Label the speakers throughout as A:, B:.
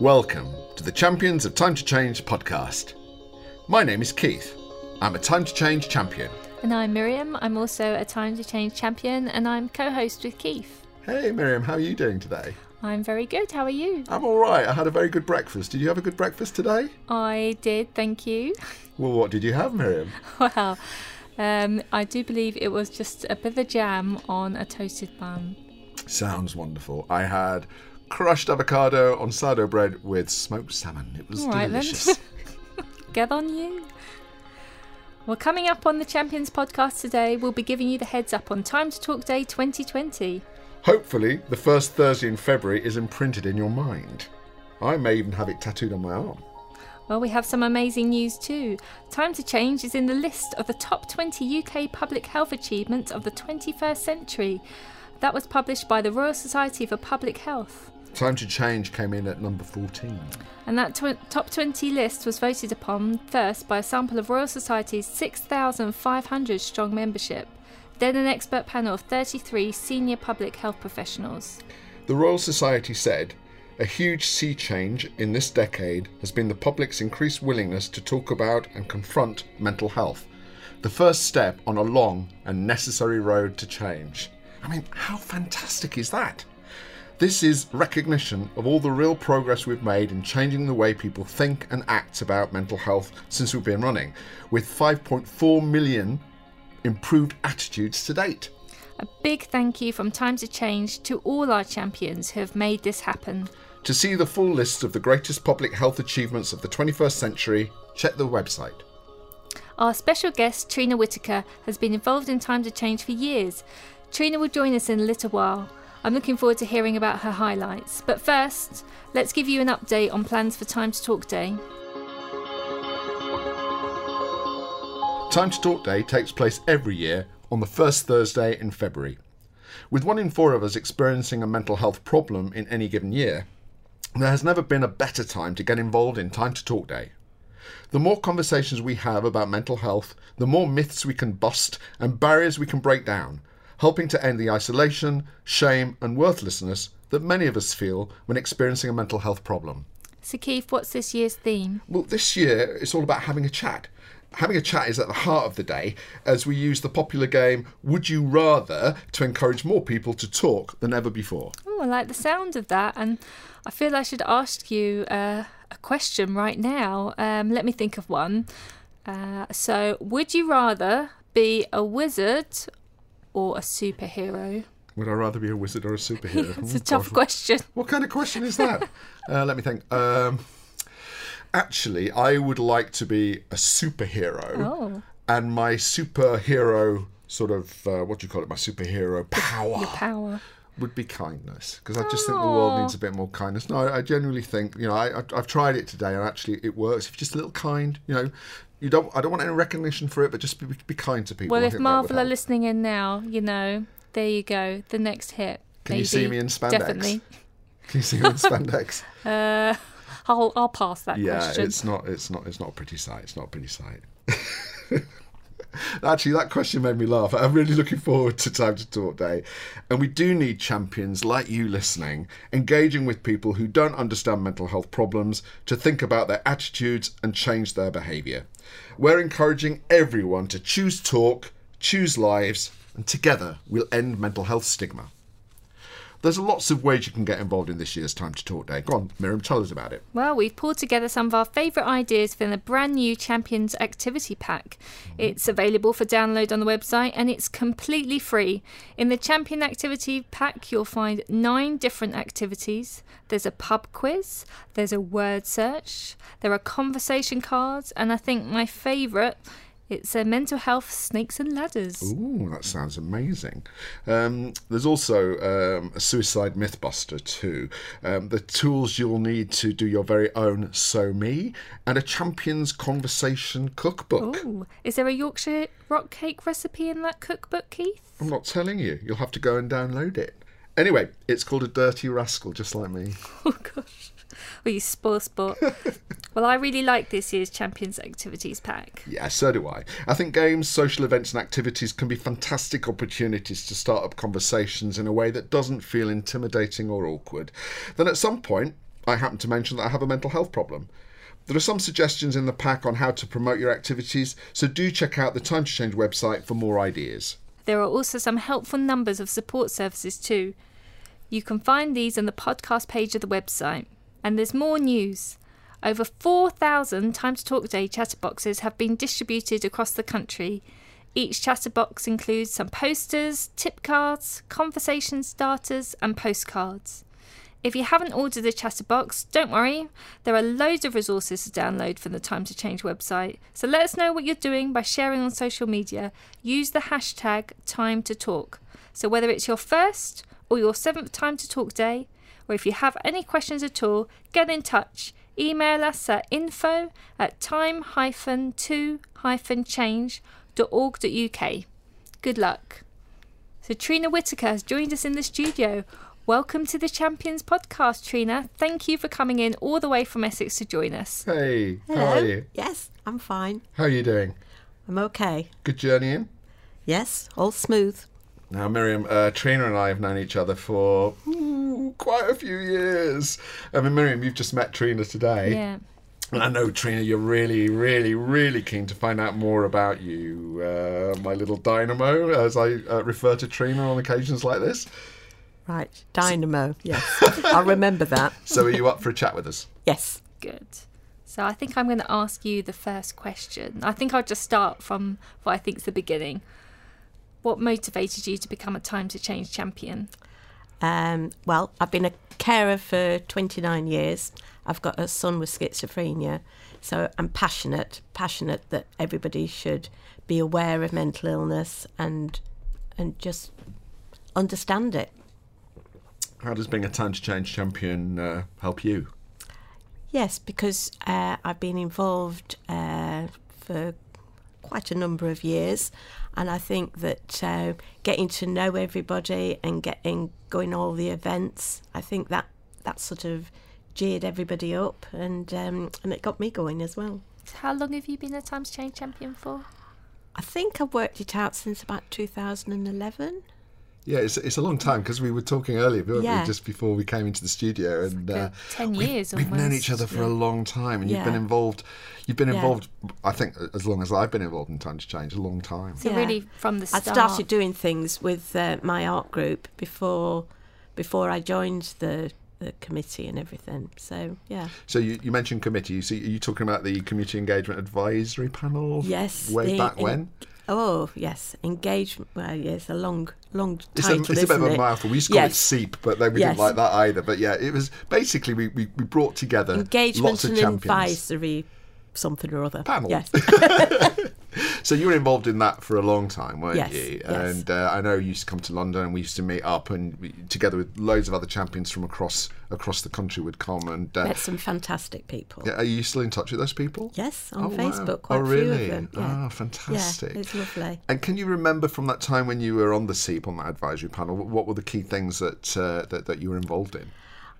A: Welcome to the Champions of Time to Change podcast. My name is Keith. I'm a Time to Change champion.
B: And I'm Miriam. I'm also a Time to Change champion, and I'm co host with Keith.
A: Hey Miriam, how are you doing today?
B: I'm very good. How are you?
A: I'm all right. I had a very good breakfast. Did you have a good breakfast today?
B: I did, thank you.
A: Well, what did you have, Miriam?
B: Well, um, I do believe it was just a bit of jam on a toasted bun.
A: Sounds wonderful. I had crushed avocado on sourdough bread with smoked salmon. It was
B: All right, then.
A: delicious.
B: Get on you. Well, coming up on the Champions podcast today, we'll be giving you the heads up on Time to Talk Day 2020.
A: Hopefully, the first Thursday in February is imprinted in your mind. I may even have it tattooed on my arm.
B: Well, we have some amazing news too. Time to Change is in the list of the top 20 UK public health achievements of the 21st century. That was published by the Royal Society for Public Health.
A: Time to Change came in at number 14.
B: And that tw- top 20 list was voted upon first by a sample of Royal Society's 6,500 strong membership, then an expert panel of 33 senior public health professionals.
A: The Royal Society said, a huge sea change in this decade has been the public's increased willingness to talk about and confront mental health. The first step on a long and necessary road to change. I mean, how fantastic is that? This is recognition of all the real progress we've made in changing the way people think and act about mental health since we've been running, with 5.4 million improved attitudes to date.
B: A big thank you from Time to Change to all our champions who have made this happen.
A: To see the full list of the greatest public health achievements of the 21st century, check the website.
B: Our special guest, Trina Whitaker, has been involved in Time to Change for years. Trina will join us in a little while. I'm looking forward to hearing about her highlights. But first, let's give you an update on plans for Time to Talk Day.
A: Time to Talk Day takes place every year on the first Thursday in February. With one in four of us experiencing a mental health problem in any given year, there has never been a better time to get involved in Time to Talk Day. The more conversations we have about mental health, the more myths we can bust and barriers we can break down, helping to end the isolation, shame, and worthlessness that many of us feel when experiencing a mental health problem.
B: So, Keith, what's this year's theme?
A: Well, this year it's all about having a chat. Having a chat is at the heart of the day as we use the popular game Would You Rather to encourage more people to talk than ever before.
B: Oh, I like the sound of that, and I feel I should ask you uh, a question right now. Um, let me think of one. Uh, so, would you rather be a wizard or a superhero?
A: Would I rather be a wizard or a superhero?
B: It's
A: Oh,
B: a tough question.
A: What kind of question is that? uh, let me think. Um, actually, I would like to be a superhero.
B: Oh.
A: And my superhero sort of, uh, what do you call it? My superhero power.
B: Your power.
A: would be kindness because I just think the world needs a bit more kindness. No, I, I genuinely think you know I, I I've tried it today and actually it works. If you're just a little kind, you know, you don't I don't want any recognition for it, but just be, be kind to people.
B: Well,
A: I
B: if
A: think that would
B: Marvel are listening in now, you know, there you go. The next hit.
A: Can you see me in spandex?
B: Definitely.
A: Can you see me in spandex?
B: Uh, I'll I'll pass that
A: yeah,
B: question.
A: it's not it's not it's not a pretty sight. It's not a pretty sight. Actually, that question made me laugh. I'm really looking forward to Time to Talk Day. And we do need champions like you listening, engaging with people who don't understand mental health problems to think about their attitudes and change their behaviour. We're encouraging everyone to choose talk, choose lives, and together we'll end mental health stigma. There's lots of ways you can get involved in this year's Time to Talk Day. Go on, Miriam, tell us about it.
B: Well, we've pulled together some of our favourite ideas for the brand new Champions Activity Pack. Mm-hmm. It's available for download on the website and it's completely free. In the Champion Activity Pack, you'll find nine different activities. There's a pub quiz, there's a word search, there are conversation cards, and I think my favourite. It's a mental health snakes and ladders.
A: Ooh, that sounds amazing. Um, there's also um, a suicide mythbuster too. Um, the tools you'll need to do your very own So Me and a champion's conversation cookbook.
B: Ooh, is there a Yorkshire rock cake recipe in that cookbook, Keith?
A: I'm not telling you. You'll have to go and download it. Anyway, it's called a dirty rascal, just like me.
B: Oh gosh. Well, you spoil sport. well, I really like this year's Champions Activities Pack.
A: Yeah, so do I. I think games, social events, and activities can be fantastic opportunities to start up conversations in a way that doesn't feel intimidating or awkward. Then at some point, I happen to mention that I have a mental health problem. There are some suggestions in the pack on how to promote your activities, so do check out the Time to Change website for more ideas.
B: There are also some helpful numbers of support services too. You can find these on the podcast page of the website. And there's more news. Over 4,000 Time to Talk Day chatterboxes have been distributed across the country. Each chatterbox includes some posters, tip cards, conversation starters, and postcards. If you haven't ordered a chatterbox, don't worry, there are loads of resources to download from the Time to Change website. So let us know what you're doing by sharing on social media. Use the hashtag Time to Talk. So whether it's your first or your seventh Time to Talk day, or if you have any questions at all, get in touch. Email us at info at time-to-change.org.uk. Good luck. So Trina Whitaker has joined us in the studio. Welcome to the Champions podcast, Trina. Thank you for coming in all the way from Essex to join us.
A: Hey,
C: Hello.
A: how are you?
C: Yes, I'm fine.
A: How are you doing?
C: I'm okay.
A: Good journey in?
C: Yes, all smooth.
A: Now, Miriam, uh, Trina and I have known each other for mm, quite a few years. I mean, Miriam, you've just met Trina today.
B: Yeah.
A: And I know, Trina, you're really, really, really keen to find out more about you, uh, my little dynamo, as I uh, refer to Trina on occasions like this.
C: Right, dynamo. Yes, I'll remember that.
A: So, are you up for a chat with us?
C: Yes.
B: Good. So I think I'm going to ask you the first question. I think I'll just start from what I think is the beginning. What motivated you to become a Time to Change champion?
C: Um, well, I've been a carer for 29 years. I've got a son with schizophrenia, so I'm passionate, passionate that everybody should be aware of mental illness and and just understand it.
A: How does being a Time to Change champion uh, help you?
C: Yes, because uh, I've been involved uh, for quite a number of years, and I think that uh, getting to know everybody and getting going all the events, I think that that sort of geared everybody up, and um, and it got me going as well.
B: How long have you been a Times Change champion for?
C: I think I've worked it out since about 2011.
A: Yeah, it's, it's a long time because we were talking earlier, weren't
C: Yeah.
A: we, just before we came into the studio, and
B: like
A: uh,
B: 10
A: we've-
B: years
A: We've known each other for a long time, and you've been involved. You've been
C: Yeah.
A: involved, I think, as long as I've been involved in Time to Change, a long time.
B: So
C: Yeah.
B: really from the
C: I started doing things with uh, my art group before before I joined the the committee and everything. So yeah.
A: So you, you mentioned committee. So are you talking about the Community Engagement Advisory Panel?
C: Yes,
A: Way
C: the
A: back
C: en-
A: when?
C: Oh yes, engagement. Well, yes, a long, long
A: It's, a, it's a bit of a mouthful. We used to call it CEAP, but then we
C: Yes.
A: didn't like that either. But yeah, it was basically we, we, we brought together
C: Engagement
A: lots of
C: and
A: champions.
C: advisory, something or other.
A: Panel.
C: Yes.
A: So you were involved in that for a long time, weren't
C: Yes,
A: you?
C: yes.
A: And uh, I know you used to come to London, and we used to meet up, and we, together with loads of other champions from across across the country would come. And uh,
C: Met some fantastic people.
A: yeah, are you still in touch with those people?
C: Yes, on
A: Oh, wow.
C: Quite
A: oh,
C: a
A: really?
C: few of them. Yeah.
A: Oh, fantastic.
C: Yeah, it's lovely.
A: And can you remember from that time when you were on the CEAP on that advisory panel, what- what were the key things that uh, that, that you were involved in?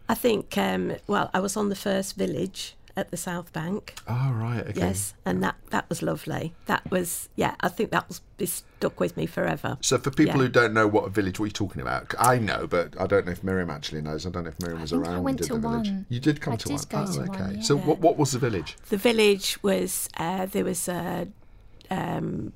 C: I think. Um, well, I was on the first village at the South Bank.
A: Oh, right. Okay.
C: Yes, and that that was lovely. That was yeah. I think that was be stuck with me forever.
A: So for people
C: Yeah.
A: who don't know what a village, what are you talking about? I know, but I don't know if Miriam actually knows. I don't know if Miriam was
B: think I
A: around when
B: went
A: you did
B: to
A: the village.
B: one.
A: You did come
B: I
A: to
B: did
A: one.
B: go
A: oh,
B: to
A: okay.
B: one, yeah.
A: So what what was the village?
C: The village was uh, there was a um,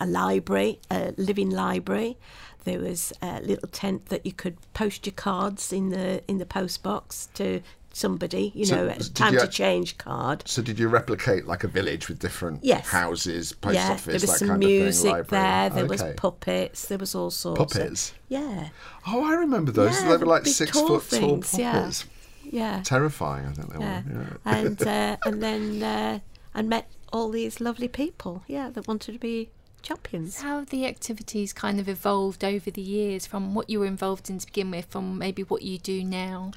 C: a library, a living library. There was a little tent that you could post your cards in the in the post box to somebody. You
A: So,
C: know, a time
A: you
C: to change card.
A: So did you replicate like a village with different
C: Yes.
A: houses, post
C: yeah,
A: office,
C: there was
A: that
C: some
A: kind
C: music
A: of thing, library?
C: there. There was puppets. There was all sorts. of-
A: Puppets?
C: yeah,
A: Oh, I remember those.
C: Yeah,
A: they were like six
C: tall
A: foot tall
C: things, yeah.
A: puppets.
C: yeah,
A: Terrifying, I think they
C: yeah.
A: were. Yeah.
C: and uh, and then uh, and met all these lovely people. Yeah, that wanted to be champions.
B: How have the activities kind of evolved over the years from what you were involved in to begin with, from maybe what you do now?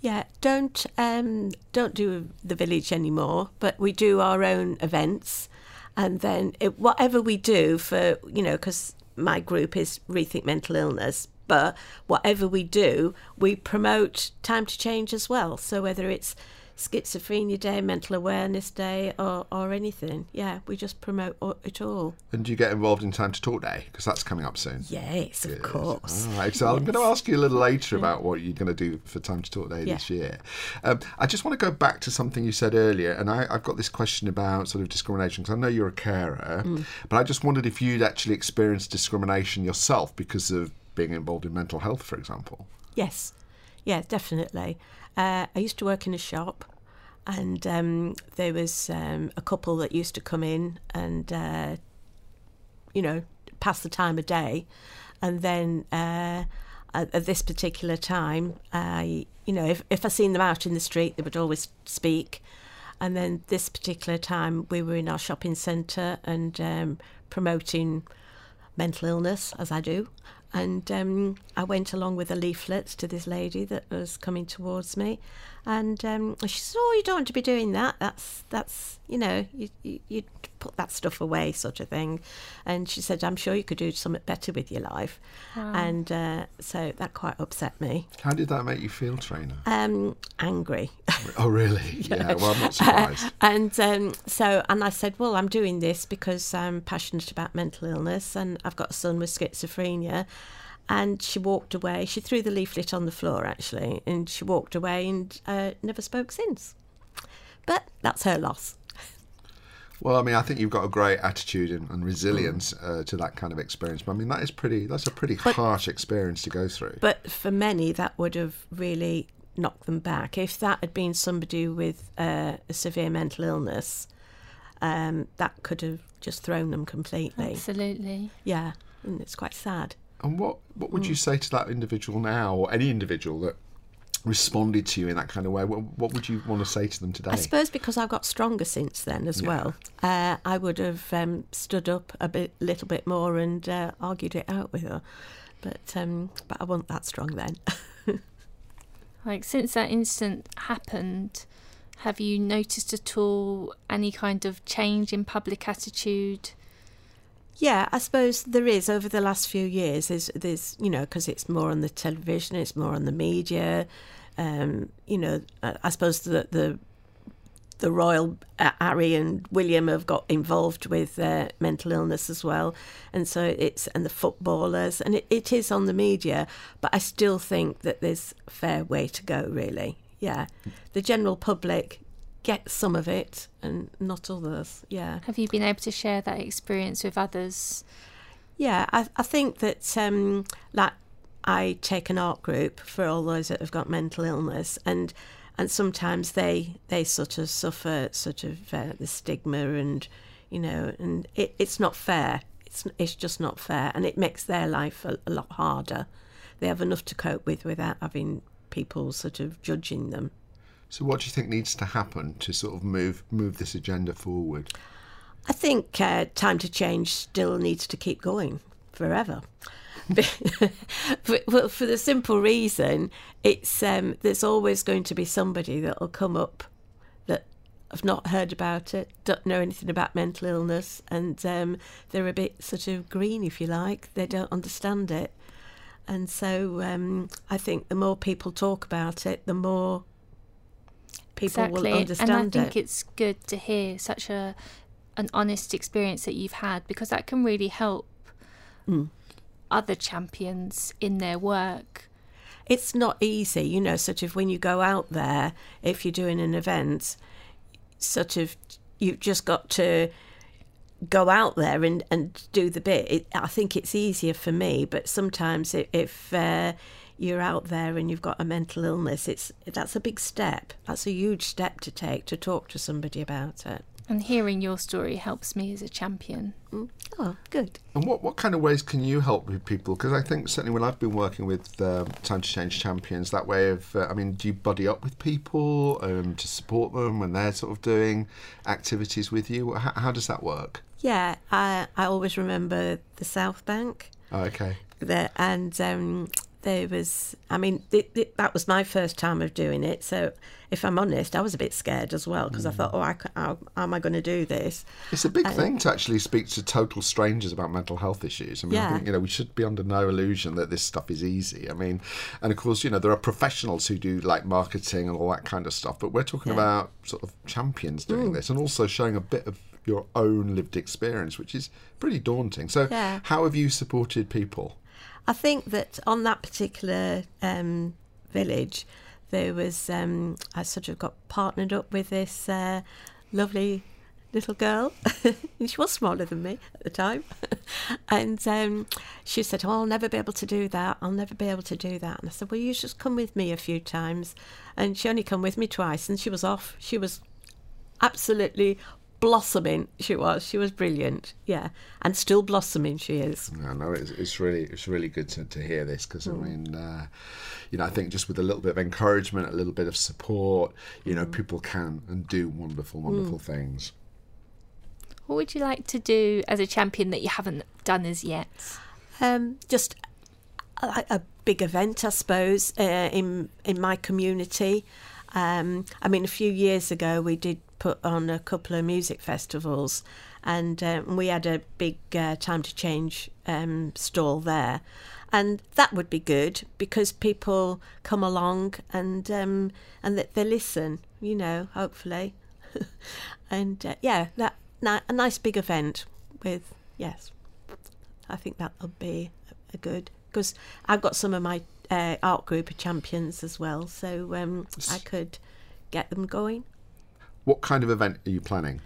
C: Yeah, don't um, don't do the village anymore, but we do our own events, and then it, whatever we do for you know, because my group is rethink mental illness, but whatever we do, we promote time to change as well. So whether it's Schizophrenia Day, Mental Awareness Day, or, or anything. Yeah, we just promote it all.
A: And do you get involved in Time to Talk Day? Because that's coming up soon.
C: Yes, of course.
A: All right, so I'm going to ask you a little later about what you're going to do for Time to Talk Day
C: Yeah.
A: this year. Um, I just want to go back to something you said earlier, and I, I've got this question about sort of discrimination because I know you're a carer,
C: Mm.
A: but I just wondered if you'd actually experienced discrimination yourself because of being involved in mental health, for example.
C: Yes, yeah, definitely. Uh, I used to work in a shop, and um, there was um, a couple that used to come in and, uh, you know, pass the time of day, and then uh, at, this particular time, I, you know, if if I seen them out in the street, they would always speak. And then this particular time, we were in our shopping centre and um, promoting mental illness, as I do. And um, I went along with a leaflet to this lady that was coming towards me, and um, she said, "Oh, you don't want to be doing that. That's that's you know you, you you put that stuff away, sort of thing." And she said, "I'm sure you could do something better with your life," and uh, so that quite upset me.
A: How did that make you feel, Trina?
C: Um, angry.
A: oh, really? Yeah. Well, I'm not surprised.
C: And um, so, and I said, well, I'm doing this because I'm passionate about mental illness and I've got a son with schizophrenia. And she walked away. She threw the leaflet on the floor, actually, and she walked away and uh, never spoke since. But that's her loss.
A: Well, I mean, I think you've got a great attitude and, and resilience uh, to that kind of experience. But I mean, that is pretty. That's a pretty harsh experience to go through.
C: But for many, that would have really knocked them back. If that had been somebody with uh, a severe mental illness, um, that could have just thrown them completely.
B: Absolutely.
C: Yeah, and it's quite sad.
A: And what what would you
C: Mm.
A: say to that individual now, or any individual that responded to you in that kind of way? What, what would you want to say to them today?
C: I suppose because I've got stronger since then as
A: Yeah.
C: well. Uh, I would have um, stood up a bit, little bit more and uh, argued it out with her, but um, but I wasn't that strong then.
B: Like since that incident happened, have you noticed at all any kind of change in public attitude?
C: Yeah, I suppose there is over the last few years. There's there's you know because it's more on the television, it's more on the media. Um, you know, I suppose the the the royal uh, Harry and William have got involved with uh, mental illness as well, and so it's and the footballers and it, it is on the media, but I still think that there's a fair way to go. Really, yeah, the general public get some of it and not others. Yeah,
B: Have you been able to share that experience with others?
C: yeah. I I think that um, like I take an art group for all those that have got mental illness and. And sometimes they, they sort of suffer sort of uh, the stigma and you know and it, it's not fair it's it's just not fair and it makes their life a, a lot harder they have enough to cope with without having people sort of judging them
A: so, what do you think needs to happen to sort of move move this agenda forward?
C: I think uh, time to change still needs to keep going forever. well, for the simple reason, it's um, there's always going to be somebody that will come up that have not heard about it, don't know anything about mental illness, and um, they're a bit sort of green, if you like. They don't understand it, and so um, I think the more people talk about it, the more people
B: exactly.
C: will understand
B: and I think
C: it.
B: it's good to hear such a an honest experience that you've had because that can really help
C: Mm.
B: other champions in their work.
C: it's not easy, you know, sort of when you go out there, if you're doing an event, sort of you've just got to go out there and, and do the bit. It, I think it's easier for me, but sometimes if, if uh, you're out there and you've got a mental illness, it's that's a big step. That's a huge step to take to talk to somebody about it.
B: And hearing your story helps me as a champion.
C: Oh, good.
A: And what, what kind of ways can you help with people? Because I think certainly when I've been working with um, Time to Change champions, that way of, uh, I mean, do you buddy up with people um, to support them when they're sort of doing activities with you? How, how does that work?
C: Yeah, I I always remember the South Bank.
A: Oh, okay.
C: there and um, there was, I mean, th- th- that was my first time of doing it. So, if I'm honest, I was a bit scared as well because I mm. thought, oh, I, how, how am I going to do this?
A: It's a big thing to actually speak to total strangers about mental health issues. I mean, I think, you know, we should be under no illusion that this stuff is easy. I mean, and of course, you know, there are professionals who do like marketing and all that kind of stuff, but we're talking
C: Yeah.
A: about sort of champions doing this and also showing a bit of your own lived experience, which is pretty daunting. So,
C: Yeah.
A: how have you supported people?
C: I think that on that particular um, village, there was um, I sort of got partnered up with this uh, lovely little girl. she was smaller than me at the time, and um, she said, "Oh, I'll never be able to do that. I'll never be able to do that." And I said, "Well, you just come with me a few times." And she only come with me twice, and she was off. She was absolutely blossoming. She was. She was brilliant. Yeah, and still blossoming. She is.
A: No, no, it's, it's really it's really good to, to hear this because I mean, uh, you know, I think just with a little bit of encouragement, a little bit of support, you know, people can and do wonderful, wonderful things.
B: What would you like to do as a champion that you haven't done as yet?
C: Um, just a, a big event, I suppose, uh, in in my community. Um, I mean, a few years ago, we did put on a couple of music festivals, and um, we had a big uh, time to change um, stall there, and that would be good because people come along and um, and they, they listen. You know, hopefully, and uh, yeah, that a nice big event with yes. I think that'll be a good because I've got some of my uh, art group of champions as well, so um, I could get them going.
A: What kind of event are you planning?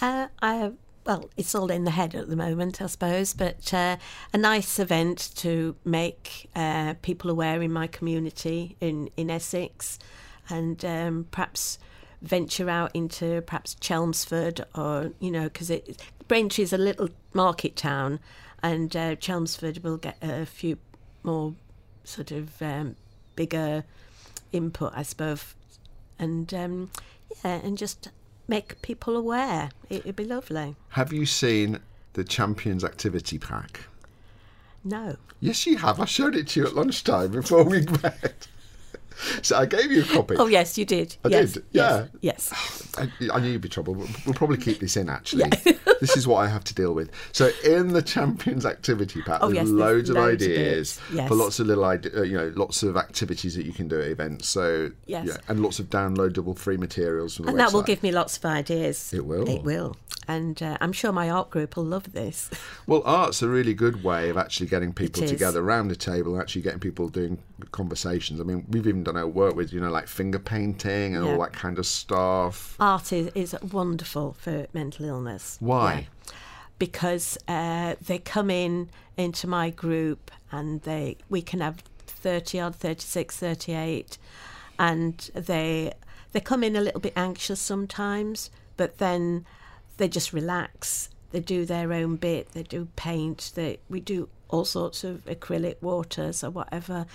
C: Uh, I well, it's all in the head at the moment, I suppose, but uh, a nice event to make uh, people aware in my community in in Essex, and um, perhaps venture out into perhaps Chelmsford or you know because it Braintree is a little market town, and uh, Chelmsford will get a few more sort of um, bigger input, I suppose, and um, yeah, and just make people aware. It would be lovely.
A: Have you seen the Champions Activity Pack?
C: No.
A: Yes, you have. I showed it to you at lunchtime before we met. So I gave you a copy.
C: Oh yes, you did.
A: I
C: yes,
A: did, yeah.
C: yes.
A: I, I knew you'd be trouble. We'll, we'll probably keep this in. Actually, this is what I have to deal with. So, in the Champions Activity Pack,
C: Oh,
A: there's
C: yes, there's
A: loads of
C: loads of
A: ideas
C: yes.
A: for lots of little, uh, you know, lots of activities that you can do at events. So,
C: Yes.
A: yeah, and lots of downloadable free materials the
C: And
A: website.
C: that will give me lots of ideas.
A: It will.
C: It will. And uh, I'm sure my art group will love this.
A: Well, art's a really good way of actually getting people together around a table and actually getting people doing conversations. I mean, we've even done our work with, you know, like finger painting and all that kind of stuff.
C: Art is, is wonderful for mental illness.
A: Why?
C: Yeah. Because uh, they come in into my group and they we can have 30 odd, 36, 38, and they they come in a little bit anxious sometimes, but then they just relax. They do their own bit. They do paint. They we do all sorts of acrylic waters or whatever,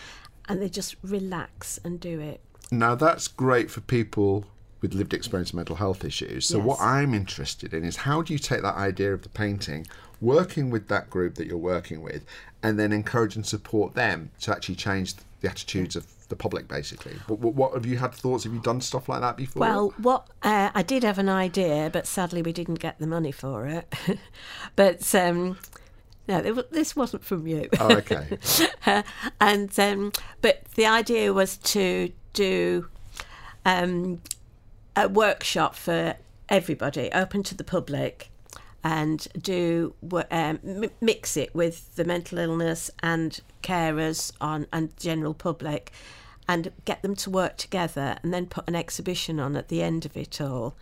C: and they just relax and do it.
A: Now that's great for people with lived experience of mental health issues. So what I'm interested in is how do you take that idea of the painting, working with that group that you're working with, and then encourage and support them to actually change the attitudes of the public, basically. What, what, what have you had thoughts? Have you done stuff like that before?
C: Well, what uh, I did have an idea, but sadly we didn't get the money for it. but um, no, this wasn't from you.
A: oh, okay.
C: and um, but the idea was to do um, a workshop for everybody, open to the public, and do um, mix it with the mental illness and carers on and general public, and get them to work together, and then put an exhibition on at the end of it all.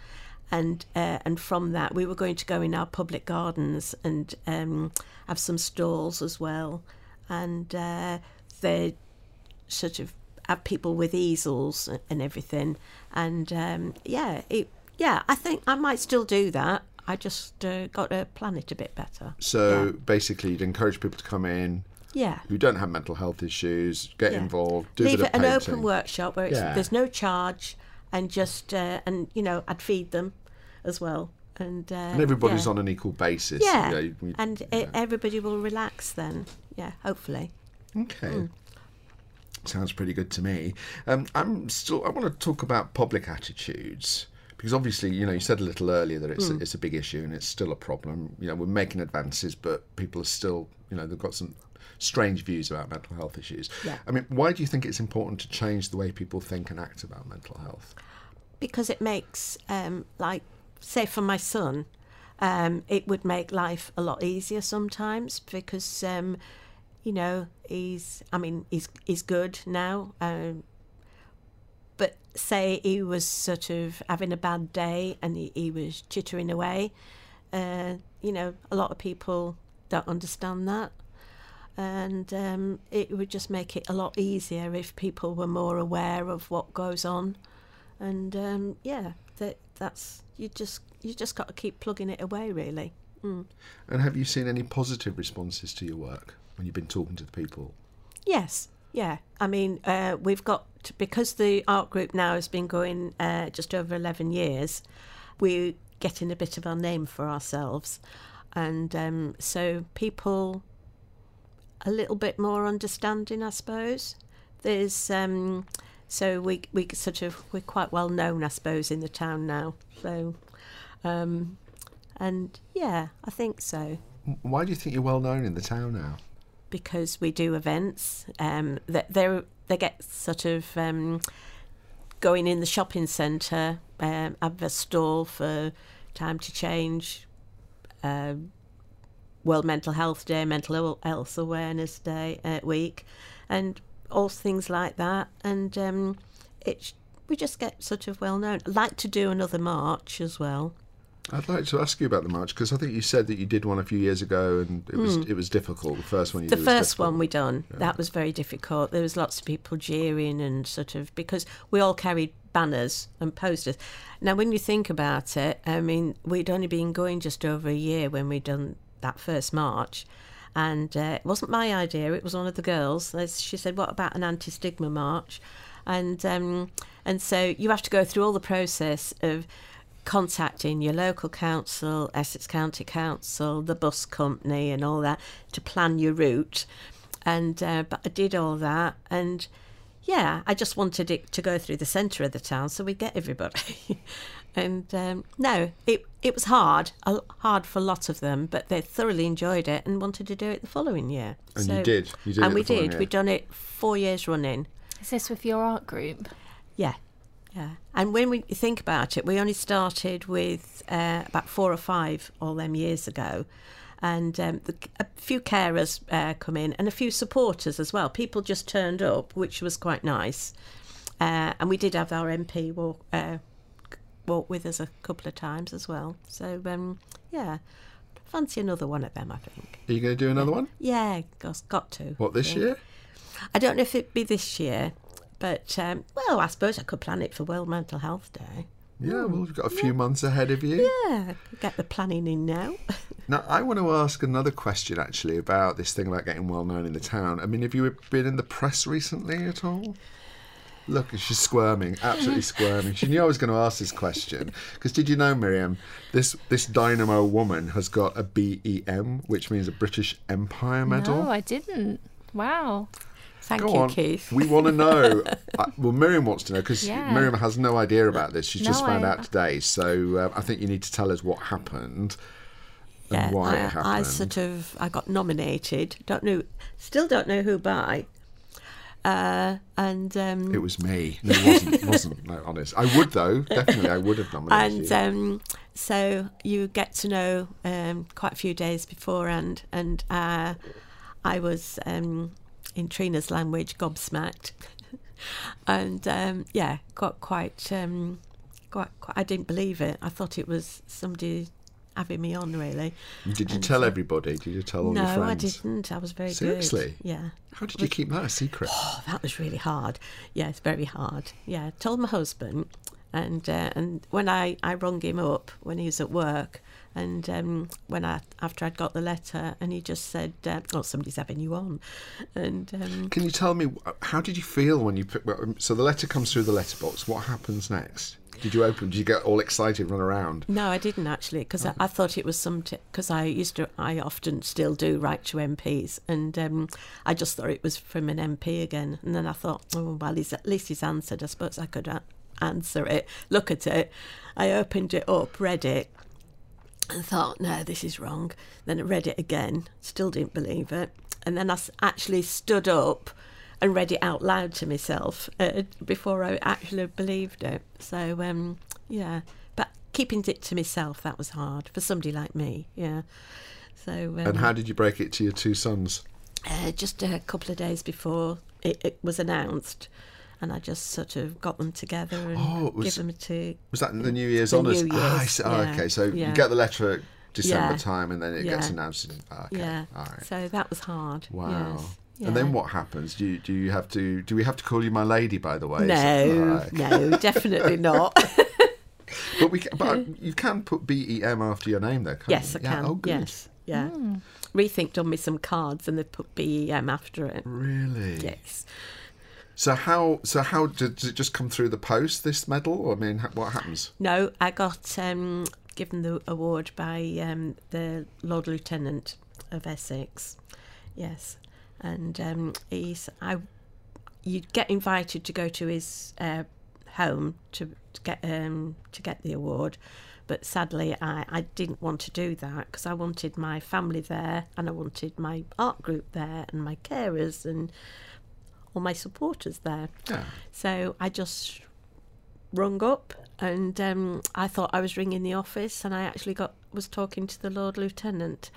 C: And uh, and from that, we were going to go in our public gardens and um, have some stalls as well, and uh, they sort of have people with easels and everything. And um, yeah, it, yeah, I think I might still do that. I just uh, got to plan it a bit better.
A: So basically, you'd encourage people to come in
C: Yeah.
A: who don't have mental health issues, get
C: yeah.
A: involved, do
C: Leave it an open workshop where it's,
A: Yeah.
C: there's no charge, and just uh, and you know I'd feed them as well, and uh,
A: and everybody's
C: yeah.
A: on an equal basis.
C: yeah,
A: you know,
C: and e- everybody will relax then. Yeah, hopefully.
A: Okay.
C: Hmm.
A: Sounds pretty good to me. Um, I'm still. I want to talk about public attitudes because obviously, you know, you said a little earlier that it's a, it's a big issue and it's still a problem. You know, we're making advances, but people are still, you know, they've got some strange views about mental health issues.
C: Yeah.
A: I mean, why do you think it's important to change the way people think and act about mental health?
C: because it makes um, like say for my son um, it would make life a lot easier sometimes because um, you know he's i mean he's he's good now um, but say he was sort of having a bad day and he, he was chittering away uh, you know a lot of people don't understand that. And um, it would just make it a lot easier if people were more aware of what goes on. And um, yeah, that that's you just you just got to keep plugging it away, really. Mm.
A: And have you seen any positive responses to your work when you've been talking to the people?
C: Yes, yeah. I mean, uh, we've got because the art group now has been going uh, just over eleven years. We're getting a bit of our name for ourselves, and um, so people a little bit more understanding, I suppose. There's um, so we we sort of we're quite well known, I suppose, in the town now. So, um, and yeah, I think so
A: Why do you think you're well known in the town now?
C: because we do events. Um, that they they get sort of um, going in the shopping centre, um, have a stall for time to change. Um, World Mental Health Day, Mental Health Awareness Day uh, week, and all things like that. And um, it we just get sort of well known. I'd like to do another march as well.
A: I'd like to ask you about the march because I think you said that you did one a few years ago and it was it was difficult. The first one you
C: the first one we done that was very difficult there was lots of people jeering and sort of because we all carried banners and posters now when you think about it i mean we'd only been going just over a year when we'd done that first march and uh, it wasn't my idea it was one of the girls she said what about an anti-stigma march and um, and so you have to go through all the process of contacting your local council, Essex County Council, the bus company, and all that to plan your route. And uh, but I did all that, and yeah, I just wanted it to go through the centre of the town so we get everybody. and um, no, it it was hard, hard for a lot of them, but they thoroughly enjoyed it and wanted to do it the following year.
A: And you did. You did
C: and
A: it
C: we
A: the
C: did.
A: year.
C: We've done it four years running.
B: Is this with your art group?
C: Yeah, yeah. And when we think about it, we only started with uh, about four or five all them years ago. And um, the, a few carers uh, come in and a few supporters as well. People just turned up, which was quite nice. Uh, and we did have our MP walk, uh, walk with us a couple of times as well. So, um, yeah, fancy another one of them, I think.
A: Are you going to do another one?
C: Yeah, got, got to.
A: What this
C: Yeah.
A: year?
C: I don't know if it'd be this year, but um, well, I suppose I could plan it for World Mental Health Day.
A: Yeah, well, we've got a few months ahead of you.
C: Yeah, get the planning in now.
A: Now, I want to ask another question actually about this thing about getting well known in the town. I mean, have you been in the press recently at all? Look, she's squirming, absolutely squirming. She knew I was going to ask this question because did you know, Miriam, this this dynamo woman has got a BEM, which means a British Empire Medal.
B: No, I didn't. Wow.
C: Thank
A: Go
C: you,
A: on.
C: Keith.
A: We want to know. I, well, Miriam wants to know because
B: Yeah.
A: Miriam has no idea about this. She's just found
B: I-
A: out today. So uh, I think you need to tell us what happened and why
C: I,
A: it happened.
C: I sort of I got nominated. Don't know, still don't know who by. Uh, and um,
A: It was me. No, it wasn't. It wasn't. No, honest. I would though. Definitely, I would have nominated
C: and
A: you.
C: um, so you get to know um, quite a few days beforehand, and uh, I was um, in Trina's language gobsmacked, and um, yeah, got quite, um, quite, quite. I didn't believe it. I thought it was somebody having me on, really.
A: Did you
C: and
A: tell
C: so-
A: everybody? Did you tell all
C: no,
A: your friends?
C: No, I didn't. I was very
A: Seriously?
C: good. Yeah.
A: How did you keep that a secret?
C: Oh, that was really hard. Yeah, it's very hard. Yeah, told my husband, And uh, and when I, I rung him up when he was at work, and um, when I after I'd got the letter, and he just said, uh, "Oh, somebody's having you on," and um,
A: Can you tell me how did you feel when you put? So the letter comes through the letterbox. What happens next? Did you open? Did you get all excited, run around?
C: No, I didn't actually, because I, I thought it was some. Because I used to, I often still do write to MPs, and um, I just thought it was from an MP again. And then I thought, oh well, he's at least he's answered. I suppose I could a- answer it. Look at it. I opened it up, read it, and thought, no, this is wrong. Then I read it again, still didn't believe it, and then I actually stood up and read it out loud to myself uh, before I actually believed it. So um, yeah, but keeping it to myself that was hard for somebody like me. Yeah. So um,
A: And how did you break it to your two sons?
C: uh, just a couple of days before it, it was announced. And I just sort of got them together and
A: Oh, was-
C: give them to
A: Was that in the New Year's honours?
C: New
A: Ah, I
C: Year's.
A: Oh,
C: yeah,
A: okay. So you get the letter at December
C: Yeah.
A: time, and then it gets announced. In, ah, okay.
C: yeah.
A: All right.
C: So that was hard.
A: Wow.
C: Yes.
A: And then what happens? Do you, do you have to? Do we have to call you my lady? By the way.
C: No,
A: Ah, okay.
C: no, definitely not.
A: But we. Can, but you can put B E M after your name, though. Can't
C: yes, I?
A: Yeah,
C: can.
A: Oh, good.
C: Yes, yeah. Rethink done me some cards and they put BEM after it.
A: Really?
C: Yes.
A: So how? So how did, did it just come through the post? This medal? I mean, what happens?
C: No, I got um, given the award by um, the Lord Lieutenant of Essex. Yes, and um, he's I. You get invited to go to his uh, home to, to get um, to get the award, but sadly I, I didn't want to do that because I wanted my family there and I wanted my art group there and my carers and all my supporters there.
A: Yeah.
C: So I just rung up and um, I thought I was ringing the office and I actually got was talking to the Lord Lieutenant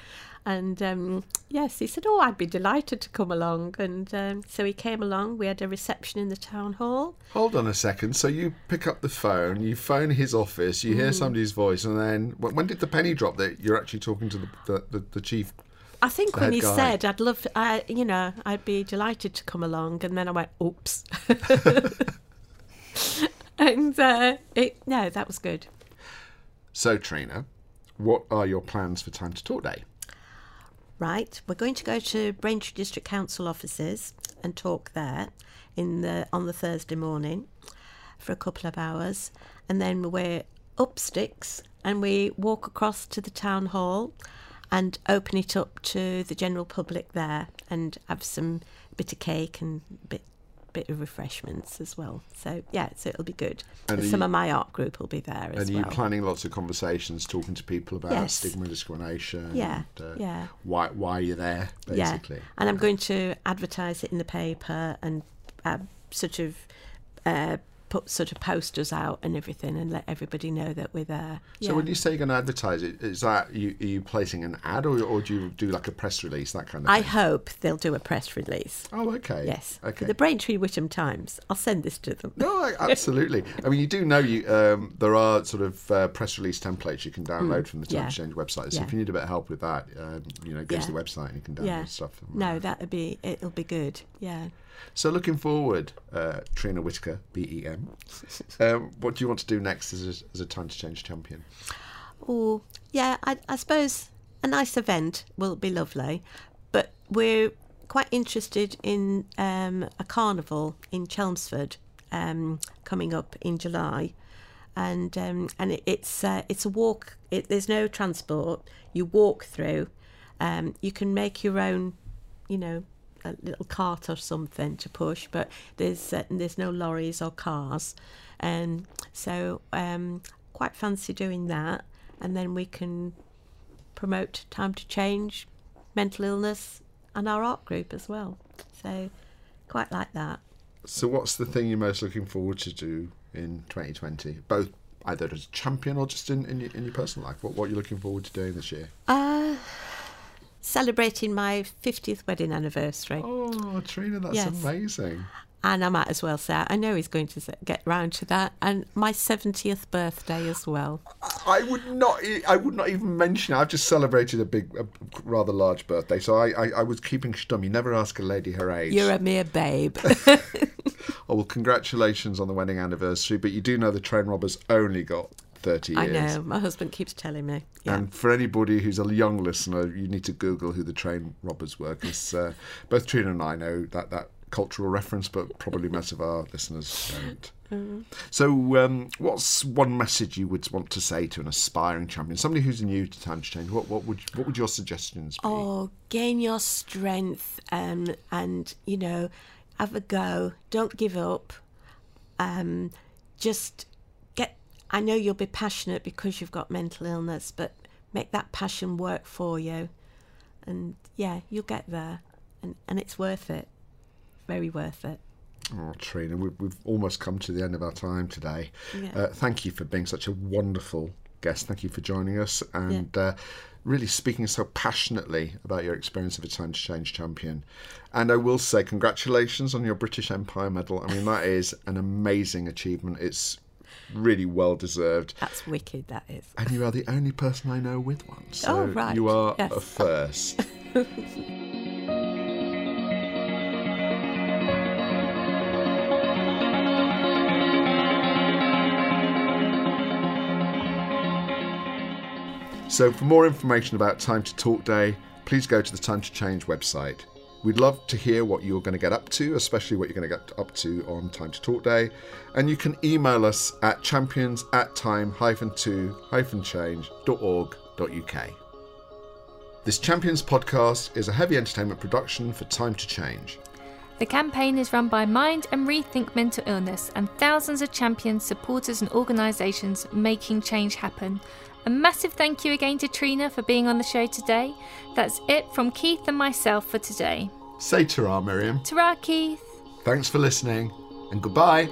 C: and um, yes he said oh I'd be delighted to come along and um, so he came along we had a reception in the town hall
A: Hold on a second. So you pick up the phone, you phone his office, you hear
C: Mm.
A: somebody's voice, and then when, did the penny drop that you're actually talking to the the, the, the chief?
C: I think when he
A: guy.
C: said I'd love to, I you know I'd be delighted to come along and then I went oops and uh, it no that was good
A: So Trina, what are your plans for Time to Talk Day?
C: Right, we're going to go to Braintree District Council offices and talk there in the on the Thursday morning for a couple of hours, and then we're up sticks and we walk across to the town hall and open it up to the general public there and have some bit of cake and bit bit of refreshments as well. So yeah, so it'll be good.
A: And
C: some
A: you-
C: of my art group will be there as well.
A: And are you
C: well.
A: planning lots of conversations, talking to people about
C: Yes.
A: stigma and discrimination?
C: Yeah,
A: and, uh,
C: yeah.
A: Why why you're there, basically.
C: Yeah, and I'm going to advertise it in the paper and uh, sort of uh, put sort of posters out and everything and let everybody know that we're there.
A: So
C: yeah.
A: when you say you're going to advertise it, is that you are you placing an ad or, or do you do like a press release that kind of
C: I
A: thing?
C: I hope they'll do a press release.
A: oh, okay.
C: Yes,
A: Okay.
C: the Braintree Witham Times. I'll send this to them.
A: No, absolutely. I mean, you do know you um, there are sort of uh, press release templates you can download from the Time
C: Mm. yeah.
A: Exchange website. So
C: Yeah.
A: if you need a bit of help with that, um, you know, go to the website and you can download stuff. from
C: No, that'll be it'll be good. Yeah.
A: So looking forward, uh, Trina Whitaker, BEM. um, what do you want to do next as a, as a Time to Change champion?
C: Oh, yeah, I, I suppose a nice event will be lovely, but we're quite interested in um, a carnival in Chelmsford um, coming up in July, and um, and it, it's uh, it's a walk. It, there's no transport. You walk through. Um, you can make your own, you know, a little cart or something to push, but there's uh, there's no lorries or cars, and so um, quite fancy doing that, and then we can promote time to change, mental illness, and our art group as well. So quite like that.
A: So what's the thing you're most looking forward to do in 2020? Both either as a champion or just in, in, your, in your personal life. What, what are you looking forward to doing this year?
C: Uh, celebrating my 50th wedding anniversary.
A: Oh, Trina, that's
C: Yes.
A: amazing.
C: And I might as well say, I know he's going to get round to that. And my 70th birthday as well.
A: I would not. I would not even mention. it. I've just celebrated a big, a rather large birthday, so I, I, I was keeping stum. You never ask a lady her age.
C: You're a mere babe.
A: oh well, congratulations on the wedding anniversary. But you do know the train robbers only got thirty
C: I know. My husband keeps telling me. Yeah.
A: And for anybody who's a young listener, you need to Google who the train robbers were, because uh, both Trina and I know that that cultural reference, but probably most of our listeners don't.
C: Mm-hmm.
A: So, um, what's one message you would want to say to an aspiring champion, somebody who's new to Time Change? What, what would what would your suggestions be?
C: Oh, gain your strength um, and, you know, have a go. Don't give up. Um, just I know you'll be passionate because you've got mental illness, but make that passion work for you. And yeah, you'll get there. And, and it's worth it. Very worth it.
A: Oh, Trina, we've, we've almost come to the end of our time today.
C: Yeah.
A: Uh, thank you for being such a wonderful guest. Thank you for joining us and uh, really speaking so passionately about your experience of a Time to Change champion. And I will say, congratulations on your British Empire medal. I mean, that is an amazing achievement. It's really well deserved.
C: That's wicked, that is.
A: And you are the only person I know with one. So
C: Oh, right.
A: you are
C: Yes.
A: a first. So, for more information about Time to Talk Day, please go to the Time to Change website. We'd love to hear what you're going to get up to, especially what you're going to get up to on Time to Talk Day. And you can email us at champions at time 2 change.org.uk. This Champions podcast is a heavy entertainment production for Time to Change.
B: The campaign is run by Mind and Rethink Mental Illness and thousands of champions, supporters, and organisations making change happen. A massive thank you again to Trina for being on the show today. That's it from Keith and myself for today.
A: Say ta Miriam.
B: Ta Keith!
A: Thanks for listening, and goodbye.